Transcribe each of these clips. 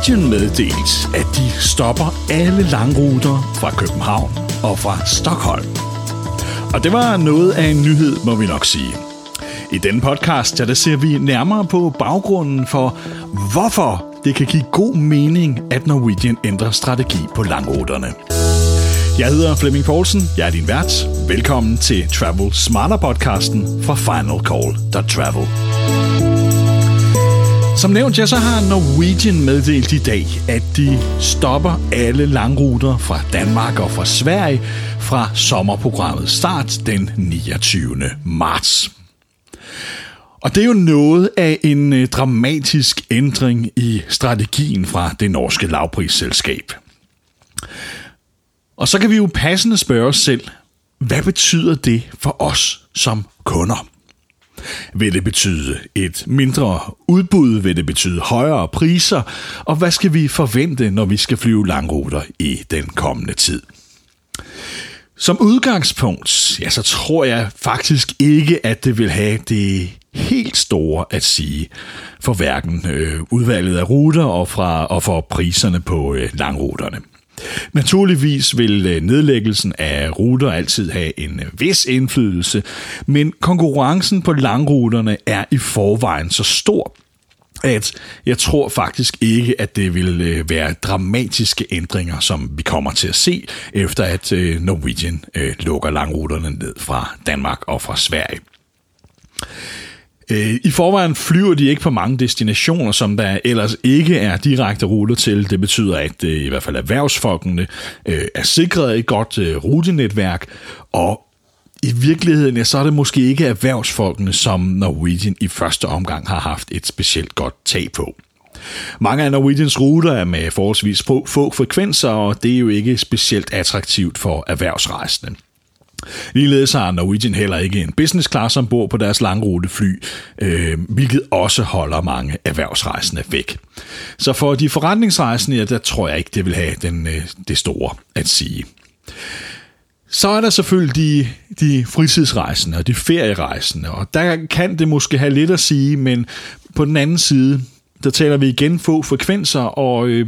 Norwegian meddelt, at de stopper alle langruter fra København og fra Stockholm. Og det var noget af en nyhed, må vi nok sige. I denne podcast ja, der ser vi nærmere på baggrunden for, hvorfor det kan give god mening, at Norwegian ændrer strategi på langruterne. Jeg hedder Flemming Poulsen, jeg er din vært. Velkommen til Travel Smarter podcasten fra Final Call Travel. Som nævnt, ja, så har Norwegian meddelt i dag, at de stopper alle langruter fra Danmark og fra Sverige fra sommerprogrammet start den 29. marts. Og det er jo noget af en øh, dramatisk ændring i strategien fra det norske lavprisselskab. Og så kan vi jo passende spørge os selv, hvad betyder det for os som kunder? Vil det betyde et mindre udbud? Vil det betyde højere priser? Og hvad skal vi forvente, når vi skal flyve langruter i den kommende tid? Som udgangspunkt, ja, så tror jeg faktisk ikke, at det vil have det helt store at sige for hverken øh, udvalget af ruter og, fra, og for priserne på øh, langruterne. Naturligvis vil øh, nedlæggelsen af ruter altid have en øh, vis indflydelse, men konkurrencen på langruterne er i forvejen så stor, at jeg tror faktisk ikke, at det vil øh, være dramatiske ændringer, som vi kommer til at se, efter at Norwegian lukker langruterne ned fra Danmark og fra Sverige. Øh, I forvejen flyver de ikke på mange destinationer, som der ellers ikke er direkte ruter til. Det betyder, at øh, i hvert fald erhvervsfolkene øh, er sikret et godt øh, rutenetværk, og i virkeligheden, ja, så er det måske ikke erhvervsfolkene, som Norwegian i første omgang har haft et specielt godt tag på. Mange af Norwegians ruter er med forholdsvis få, få frekvenser, og det er jo ikke specielt attraktivt for erhvervsrejsende. Ligeledes har Norwegian heller ikke en business class ombord på deres langrutefly, øh, hvilket også holder mange erhvervsrejsende væk. Så for de forretningsrejsende, ja, der tror jeg ikke, det vil have den, øh, det store at sige. Så er der selvfølgelig de, de fritidsrejsende og de ferierejsende, og der kan det måske have lidt at sige, men på den anden side, der taler vi igen få frekvenser, og øh,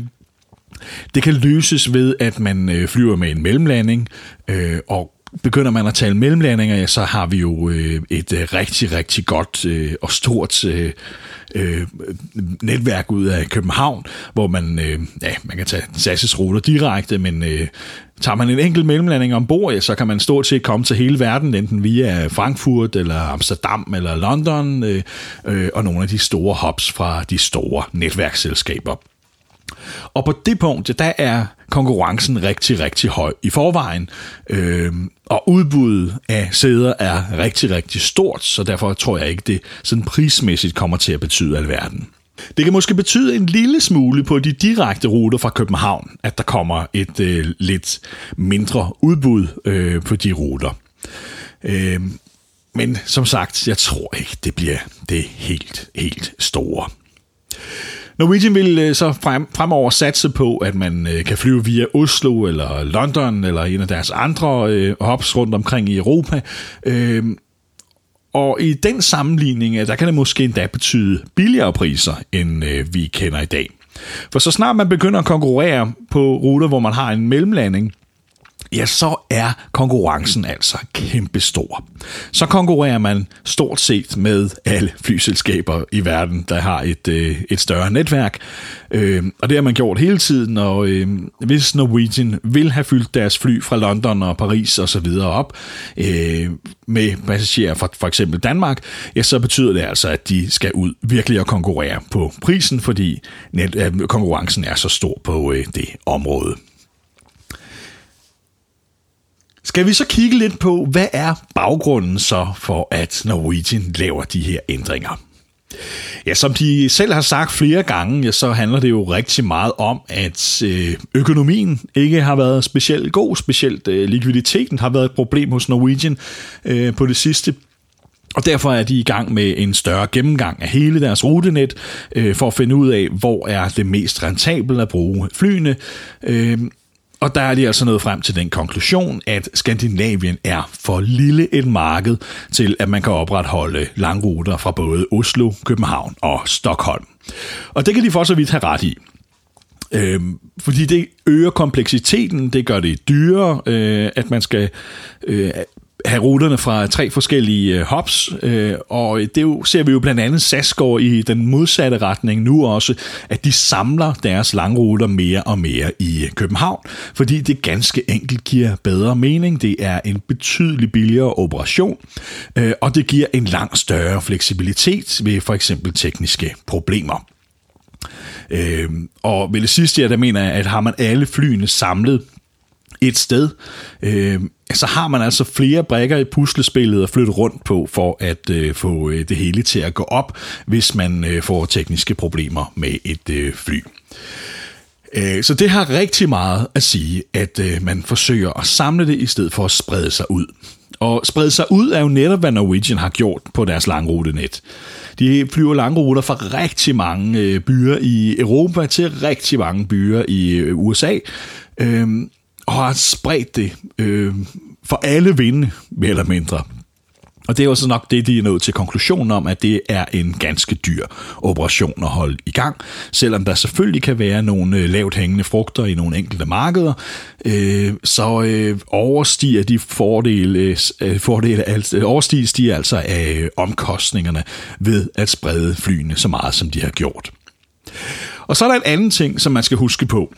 det kan løses ved, at man øh, flyver med en mellemlanding, øh, og begynder man at tale mellemlandinger, ja, så har vi jo øh, et øh, rigtig, rigtig godt øh, og stort øh, øh, netværk ud af København, hvor man, øh, ja, man kan tage SAS' ruter direkte, men øh, tager man en enkelt mellemlanding ombord, ja, så kan man stort set komme til hele verden, enten via Frankfurt, eller Amsterdam, eller London, øh, øh, og nogle af de store hubs fra de store netværksselskaber. Og på det punkt, der er konkurrencen rigtig, rigtig høj i forvejen. Øh, og udbuddet af sæder er rigtig, rigtig stort, så derfor tror jeg ikke, det sådan prismæssigt kommer til at betyde alverden. Det kan måske betyde en lille smule på de direkte ruter fra København, at der kommer et øh, lidt mindre udbud øh, på de ruter. Øh, men som sagt, jeg tror ikke, det bliver det helt, helt store. Norwegian vil øh, så frem, fremover satse på, at man øh, kan flyve via Oslo eller London eller en af deres andre øh, hops rundt omkring i Europa. Øh, og i den sammenligning, øh, der kan det måske endda betyde billigere priser, end øh, vi kender i dag. For så snart man begynder at konkurrere på ruter, hvor man har en mellemlanding, ja, så er konkurrencen altså kæmpestor. Så konkurrerer man stort set med alle flyselskaber i verden, der har et, øh, et større netværk. Øh, og det har man gjort hele tiden, og øh, hvis Norwegian vil have fyldt deres fly fra London og Paris og så videre op øh, med passagerer fra for eksempel Danmark, ja, så betyder det altså, at de skal ud virkelig at konkurrere på prisen, fordi net, øh, konkurrencen er så stor på øh, det område. Skal vi så kigge lidt på, hvad er baggrunden så for, at Norwegian laver de her ændringer? Ja, som de selv har sagt flere gange, ja, så handler det jo rigtig meget om, at øh, økonomien ikke har været specielt god, specielt øh, likviditeten har været et problem hos Norwegian øh, på det sidste. Og derfor er de i gang med en større gennemgang af hele deres rutenet, øh, for at finde ud af, hvor er det mest rentabelt at bruge flyene. Øh, og der er de altså nået frem til den konklusion, at Skandinavien er for lille et marked til, at man kan opretholde langruter fra både Oslo, København og Stockholm. Og det kan de for så vidt have ret i. Øhm, fordi det øger kompleksiteten, det gør det dyrere, øh, at man skal øh, have ruterne fra tre forskellige øh, hops, øh, og det ser vi jo blandt andet SAS går i den modsatte retning nu også, at de samler deres langruter mere og mere i øh, København, fordi det ganske enkelt giver bedre mening. Det er en betydelig billigere operation, øh, og det giver en langt større fleksibilitet ved for eksempel tekniske problemer. Øh, og ved det sidste, der mener jeg, at har man alle flyene samlet et sted, øh, så har man altså flere brækker i puslespillet at flytte rundt på, for at øh, få øh, det hele til at gå op, hvis man øh, får tekniske problemer med et øh, fly. Øh, så det har rigtig meget at sige, at øh, man forsøger at samle det, i stedet for at sprede sig ud. Og sprede sig ud er jo netop, hvad Norwegian har gjort på deres langrutenet. De flyver langruter fra rigtig mange byer i Europa til rigtig mange byer i USA. Øhm, og har spredt det øh, for alle vinde, mere eller mindre. Og det er jo så nok det, de er nået til konklusionen om, at det er en ganske dyr operation at holde i gang, selvom der selvfølgelig kan være nogle øh, lavt hængende frugter i nogle enkelte markeder, øh, så øh, overstiger de fordele, øh, fordele altså, øh, overstiger de altså af øh, omkostningerne ved at sprede flyene så meget, som de har gjort. Og så er der en anden ting, som man skal huske på.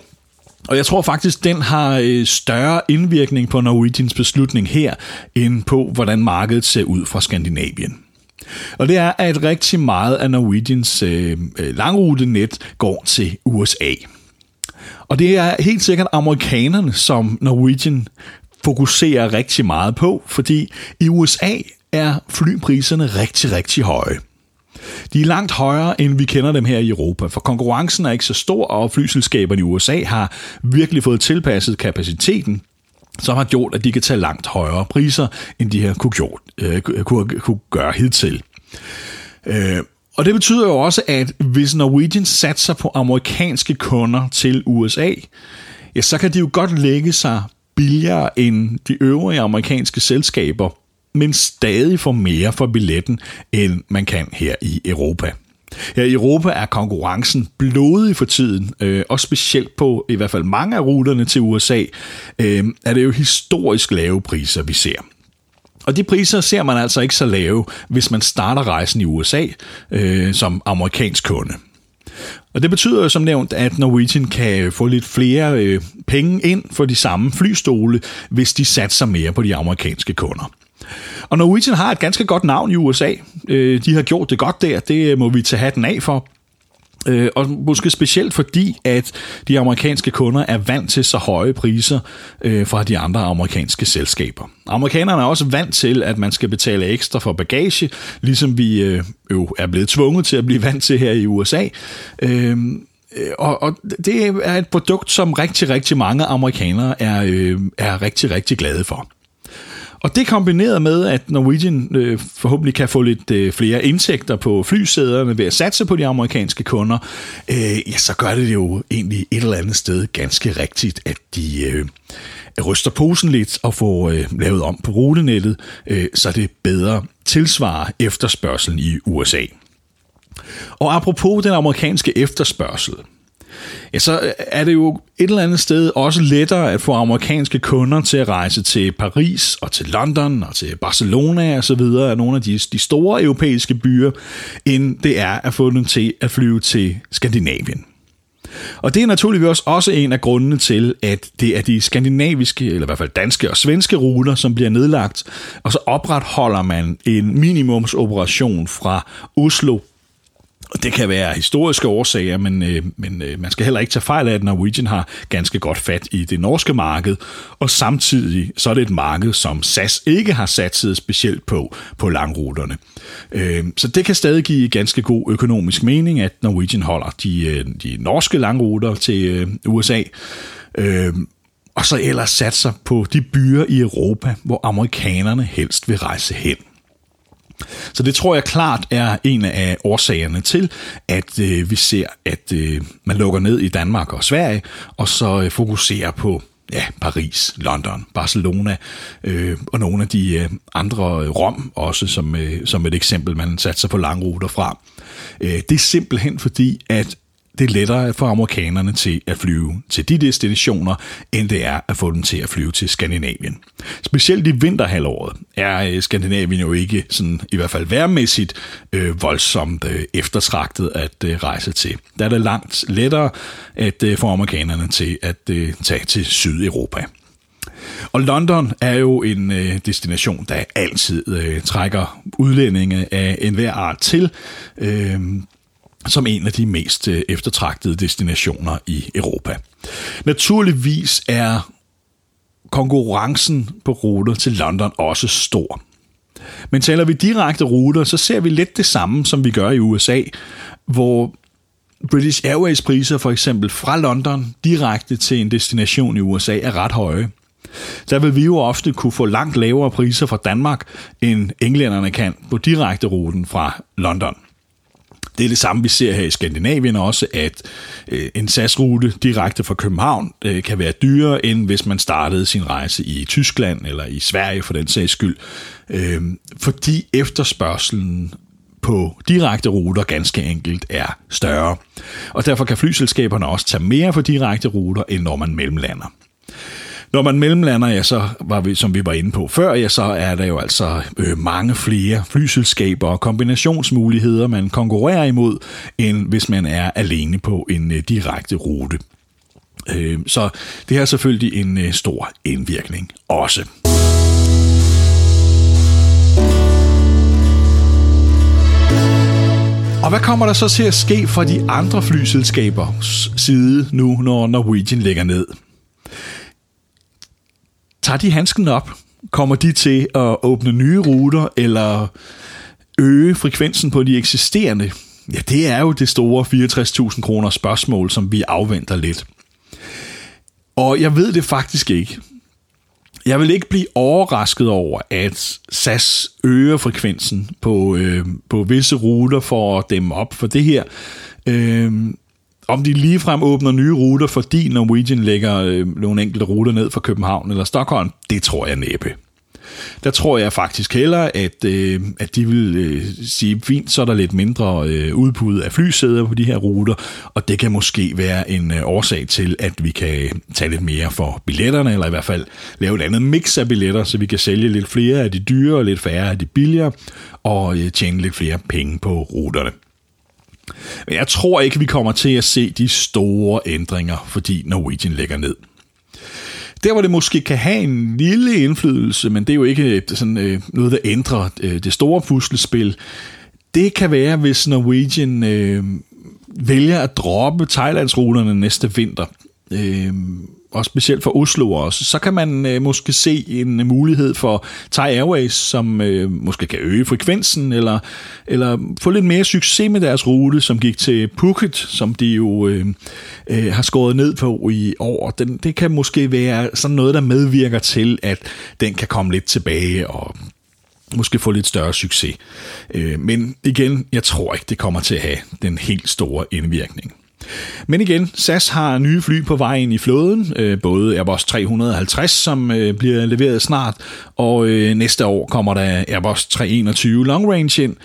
Og jeg tror faktisk, den har øh, større indvirkning på Norwegians beslutning her, end på, hvordan markedet ser ud fra Skandinavien. Og det er, at rigtig meget af Norwegians øh, øh langrutenet går til USA. Og det er helt sikkert amerikanerne, som Norwegian fokuserer rigtig meget på, fordi i USA er flypriserne rigtig, rigtig høje. De er langt højere, end vi kender dem her i Europa, for konkurrencen er ikke så stor, og flyselskaberne i USA har virkelig fået tilpasset kapaciteten, som har gjort, at de kan tage langt højere priser, end de her kunne, gjort, øh, kunne, kunne gøre hidtil. Øh, og det betyder jo også, at hvis Norwegian satser på amerikanske kunder til USA, ja, så kan de jo godt lægge sig billigere end de øvrige amerikanske selskaber men stadig får mere for billetten, end man kan her i Europa. Her i Europa er konkurrencen blodig for tiden, øh, og specielt på i hvert fald mange af ruterne til USA, øh, er det jo historisk lave priser, vi ser. Og de priser ser man altså ikke så lave, hvis man starter rejsen i USA øh, som amerikansk kunde. Og det betyder jo som nævnt, at Norwegian kan få lidt flere øh, penge ind for de samme flystole, hvis de satser mere på de amerikanske kunder. Og Norwegian har et ganske godt navn i USA. Øh, de har gjort det godt der, det øh, må vi tage hatten af for. Øh, og måske specielt fordi, at de amerikanske kunder er vant til så høje priser øh, fra de andre amerikanske selskaber. Amerikanerne er også vant til, at man skal betale ekstra for bagage, ligesom vi øh, jo er blevet tvunget til at blive vant til her i USA. Øh, og, og det er et produkt, som rigtig, rigtig mange amerikanere er, er rigtig, rigtig glade for. Og det kombineret med, at Norwegian øh, forhåbentlig kan få lidt øh, flere indtægter på flysæderne ved at satse på de amerikanske kunder, øh, ja, så gør det jo egentlig et eller andet sted ganske rigtigt, at de øh, ryster posen lidt og får øh, lavet om på rutenettet, øh, så det bedre tilsvarer efterspørgselen i USA. Og apropos den amerikanske efterspørgsel, ja, så er det jo et eller andet sted også lettere at få amerikanske kunder til at rejse til Paris og til London og til Barcelona og så videre af nogle af de, de store europæiske byer, end det er at få dem til at flyve til Skandinavien. Og det er naturligvis også en af grundene til, at det er de skandinaviske, eller i hvert fald danske og svenske ruter, som bliver nedlagt, og så opretholder man en minimumsoperation fra Oslo det kan være historiske årsager, men, øh, men øh, man skal heller ikke tage fejl af, at Norwegian har ganske godt fat i det norske marked, og samtidig så er det et marked, som SAS ikke har satset specielt på på langruterne. Øh, så det kan stadig give ganske god økonomisk mening, at Norwegian holder de, øh, de norske langruter til øh, USA, øh, og så ellers satser på de byer i Europa, hvor amerikanerne helst vil rejse hen. Så det tror jeg klart er en af årsagerne til, at øh, vi ser, at øh, man lukker ned i Danmark og Sverige, og så øh, fokuserer på ja, Paris, London, Barcelona øh, og nogle af de øh, andre, øh, Rom også som, øh, som et eksempel, man satser på langruter fra. Øh, det er simpelthen fordi, at det er lettere for amerikanerne til at flyve til de destinationer, end det er at få dem til at flyve til Skandinavien. Specielt i vinterhalvåret er øh, Skandinavien jo ikke, sådan, i hvert fald værmæssigt, øh, voldsomt øh, eftertragtet at øh, rejse til. Der er det langt lettere at øh, få amerikanerne til at øh, tage til Sydeuropa. Og London er jo en øh, destination, der altid øh, trækker udlændinge af enhver art til. Øh, som en af de mest øh, eftertragtede destinationer i Europa. Naturligvis er konkurrencen på ruter til London også stor. Men taler vi direkte ruter, så ser vi lidt det samme, som vi gør i USA, hvor British Airways priser for eksempel fra London direkte til en destination i USA er ret høje. Der vil vi jo ofte kunne få langt lavere priser fra Danmark, end englænderne kan på direkte ruten fra London. Det er det samme, vi ser her i Skandinavien også, at øh, en SAS-rute direkte fra København øh, kan være dyrere, end hvis man startede sin rejse i Tyskland eller i Sverige for den sags skyld. Øh, fordi efterspørgselen på direkte ruter ganske enkelt er større. Og derfor kan flyselskaberne også tage mere for direkte ruter, end når man mellemlander. Når man mellemlander, ja, så var vi, som vi var inde på før, ja, så er der jo altså øh, mange flere flyselskaber og kombinationsmuligheder, man konkurrerer imod, end hvis man er alene på en øh, direkte rute. Øh, så det har selvfølgelig en øh, stor indvirkning også. Og hvad kommer der så til at ske fra de andre flyselskabers side nu, når Norwegian lægger ned? Tager de handsken op? Kommer de til at åbne nye ruter, eller øge frekvensen på de eksisterende? Ja, det er jo det store 64.000 kroner spørgsmål, som vi afventer lidt. Og jeg ved det faktisk ikke. Jeg vil ikke blive overrasket over, at SAS øger frekvensen på, øh, på visse ruter for at dæmme op for det her. Øh, om de ligefrem åbner nye ruter, fordi Norwegian lægger øh, nogle enkelte ruter ned fra København eller Stockholm, det tror jeg næppe. Der tror jeg faktisk heller, at, øh, at de vil øh, sige, fint, så er der lidt mindre øh, udbud af flysæder på de her ruter, og det kan måske være en øh, årsag til, at vi kan tage lidt mere for billetterne, eller i hvert fald lave et andet mix af billetter, så vi kan sælge lidt flere af de dyre og lidt færre af de billigere, og øh, tjene lidt flere penge på ruterne. Men jeg tror ikke, vi kommer til at se de store ændringer, fordi Norwegian lægger ned. Der, hvor det måske kan have en lille indflydelse, men det er jo ikke øh, sådan, øh, noget, der ændrer øh, det store puslespil, det kan være, hvis Norwegian øh, vælger at droppe Thailandsruterne næste vinter. Øh, og specielt for Oslo også, så kan man øh, måske se en mulighed for Thai Airways, som øh, måske kan øge frekvensen, eller, eller få lidt mere succes med deres rute, som gik til Phuket, som de jo øh, øh, har skåret ned på i år. Den, det kan måske være sådan noget, der medvirker til, at den kan komme lidt tilbage og måske få lidt større succes. Øh, men igen, jeg tror ikke, det kommer til at have den helt store indvirkning. Men igen, SAS har nye fly på vej ind i flåden, øh, både Airbus 350, som øh, bliver leveret snart, og øh, næste år kommer der Airbus 321 Long Range ind.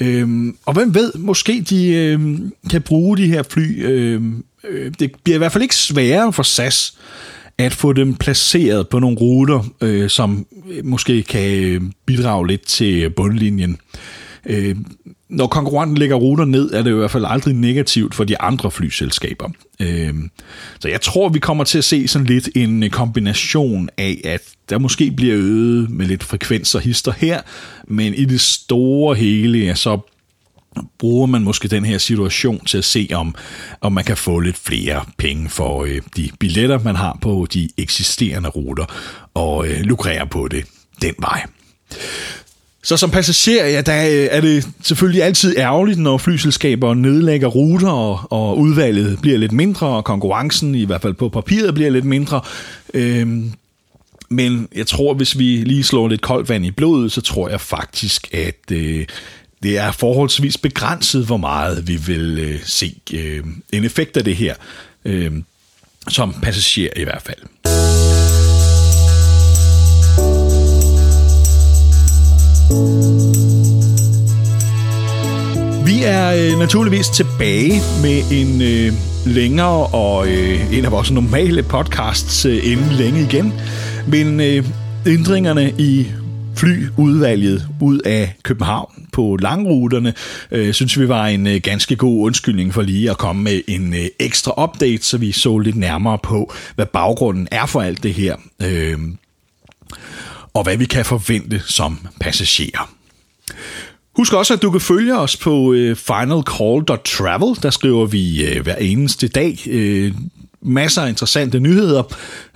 Øhm, og hvem ved, måske de kan bruge de her fly. Det bliver i hvert fald ikke sværere for SAS at få dem placeret på nogle ruter, som måske kan bidrage lidt til bundlinjen når konkurrenten lægger ruter ned, er det jo i hvert fald aldrig negativt for de andre flyselskaber. Øhm, så jeg tror, vi kommer til at se sådan lidt en øh, kombination af, at der måske bliver øget med lidt frekvenser hister her, men i det store hele, ja, så bruger man måske den her situation til at se, om, om man kan få lidt flere penge for øh, de billetter, man har på de eksisterende ruter, og øh, lukrere på det den vej. Så som passager, ja, der øh, er det selvfølgelig altid ærgerligt, når flyselskaber nedlægger ruter, og, og udvalget bliver lidt mindre, og konkurrencen, i hvert fald på papiret, bliver lidt mindre. Øhm, men jeg tror, hvis vi lige slår lidt koldt vand i blodet, så tror jeg faktisk, at øh, det er forholdsvis begrænset, hvor meget vi vil øh, se øh, en effekt af det her, øh, som passager i hvert fald. Vi er øh, naturligvis tilbage med en øh, længere og øh, en af vores normale podcasts øh, inden længe igen. Men øh, ændringerne i flyudvalget ud af København på langruterne, øh, synes vi var en øh, ganske god undskyldning for lige at komme med en øh, ekstra update, så vi så lidt nærmere på, hvad baggrunden er for alt det her, øh, og hvad vi kan forvente som passagerer. Husk også, at du kan følge os på øh, finalcall.travel. Der skriver vi øh, hver eneste dag øh, masser af interessante nyheder.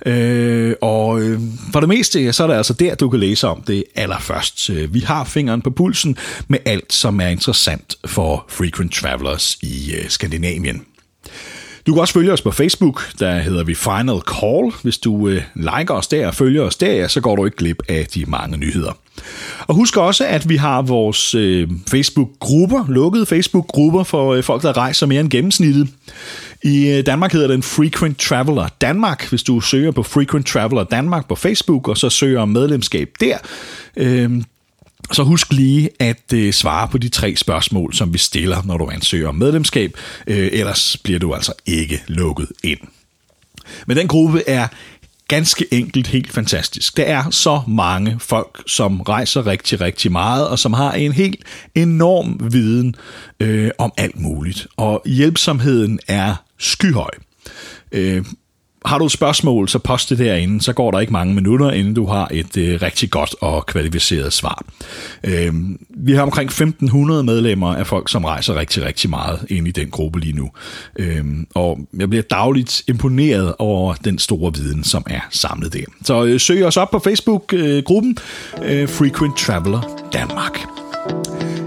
Øh, og øh, for det meste, så er det altså der, du kan læse om det allerførst. Øh, vi har fingeren på pulsen med alt, som er interessant for frequent travelers i øh, Skandinavien. Du kan også følge os på Facebook, der hedder vi Final Call. Hvis du øh, liker os der og følger os der, så går du ikke glip af de mange nyheder. Og husk også, at vi har vores øh, Facebook-grupper, lukkede Facebook-grupper for øh, folk, der rejser mere end gennemsnittet. I øh, Danmark hedder den Frequent Traveler Danmark. Hvis du søger på Frequent Traveler Danmark på Facebook, og så søger om medlemskab der, øh, så husk lige at øh, svare på de tre spørgsmål, som vi stiller, når du ansøger om medlemskab. Øh, ellers bliver du altså ikke lukket ind. Men den gruppe er ganske enkelt helt fantastisk. Der er så mange folk, som rejser rigtig, rigtig meget, og som har en helt enorm viden øh, om alt muligt. Og hjælpsomheden er skyhøj. Øh, har du et spørgsmål, så post det derinde, så går der ikke mange minutter, inden du har et øh, rigtig godt og kvalificeret svar. Øh, vi har omkring 1500 medlemmer af folk, som rejser rigtig, rigtig meget ind i den gruppe lige nu. Øh, og jeg bliver dagligt imponeret over den store viden, som er samlet der. Så øh, søg os op på Facebook-gruppen øh, øh, Frequent Traveler Danmark.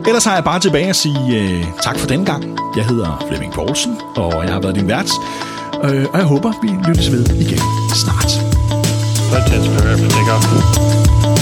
Ellers har jeg bare tilbage at sige øh, tak for den gang. Jeg hedder Flemming Poulsen, og jeg har været din vært. Øh, og jeg håber, vi lyttes ved igen snart. Fantastisk.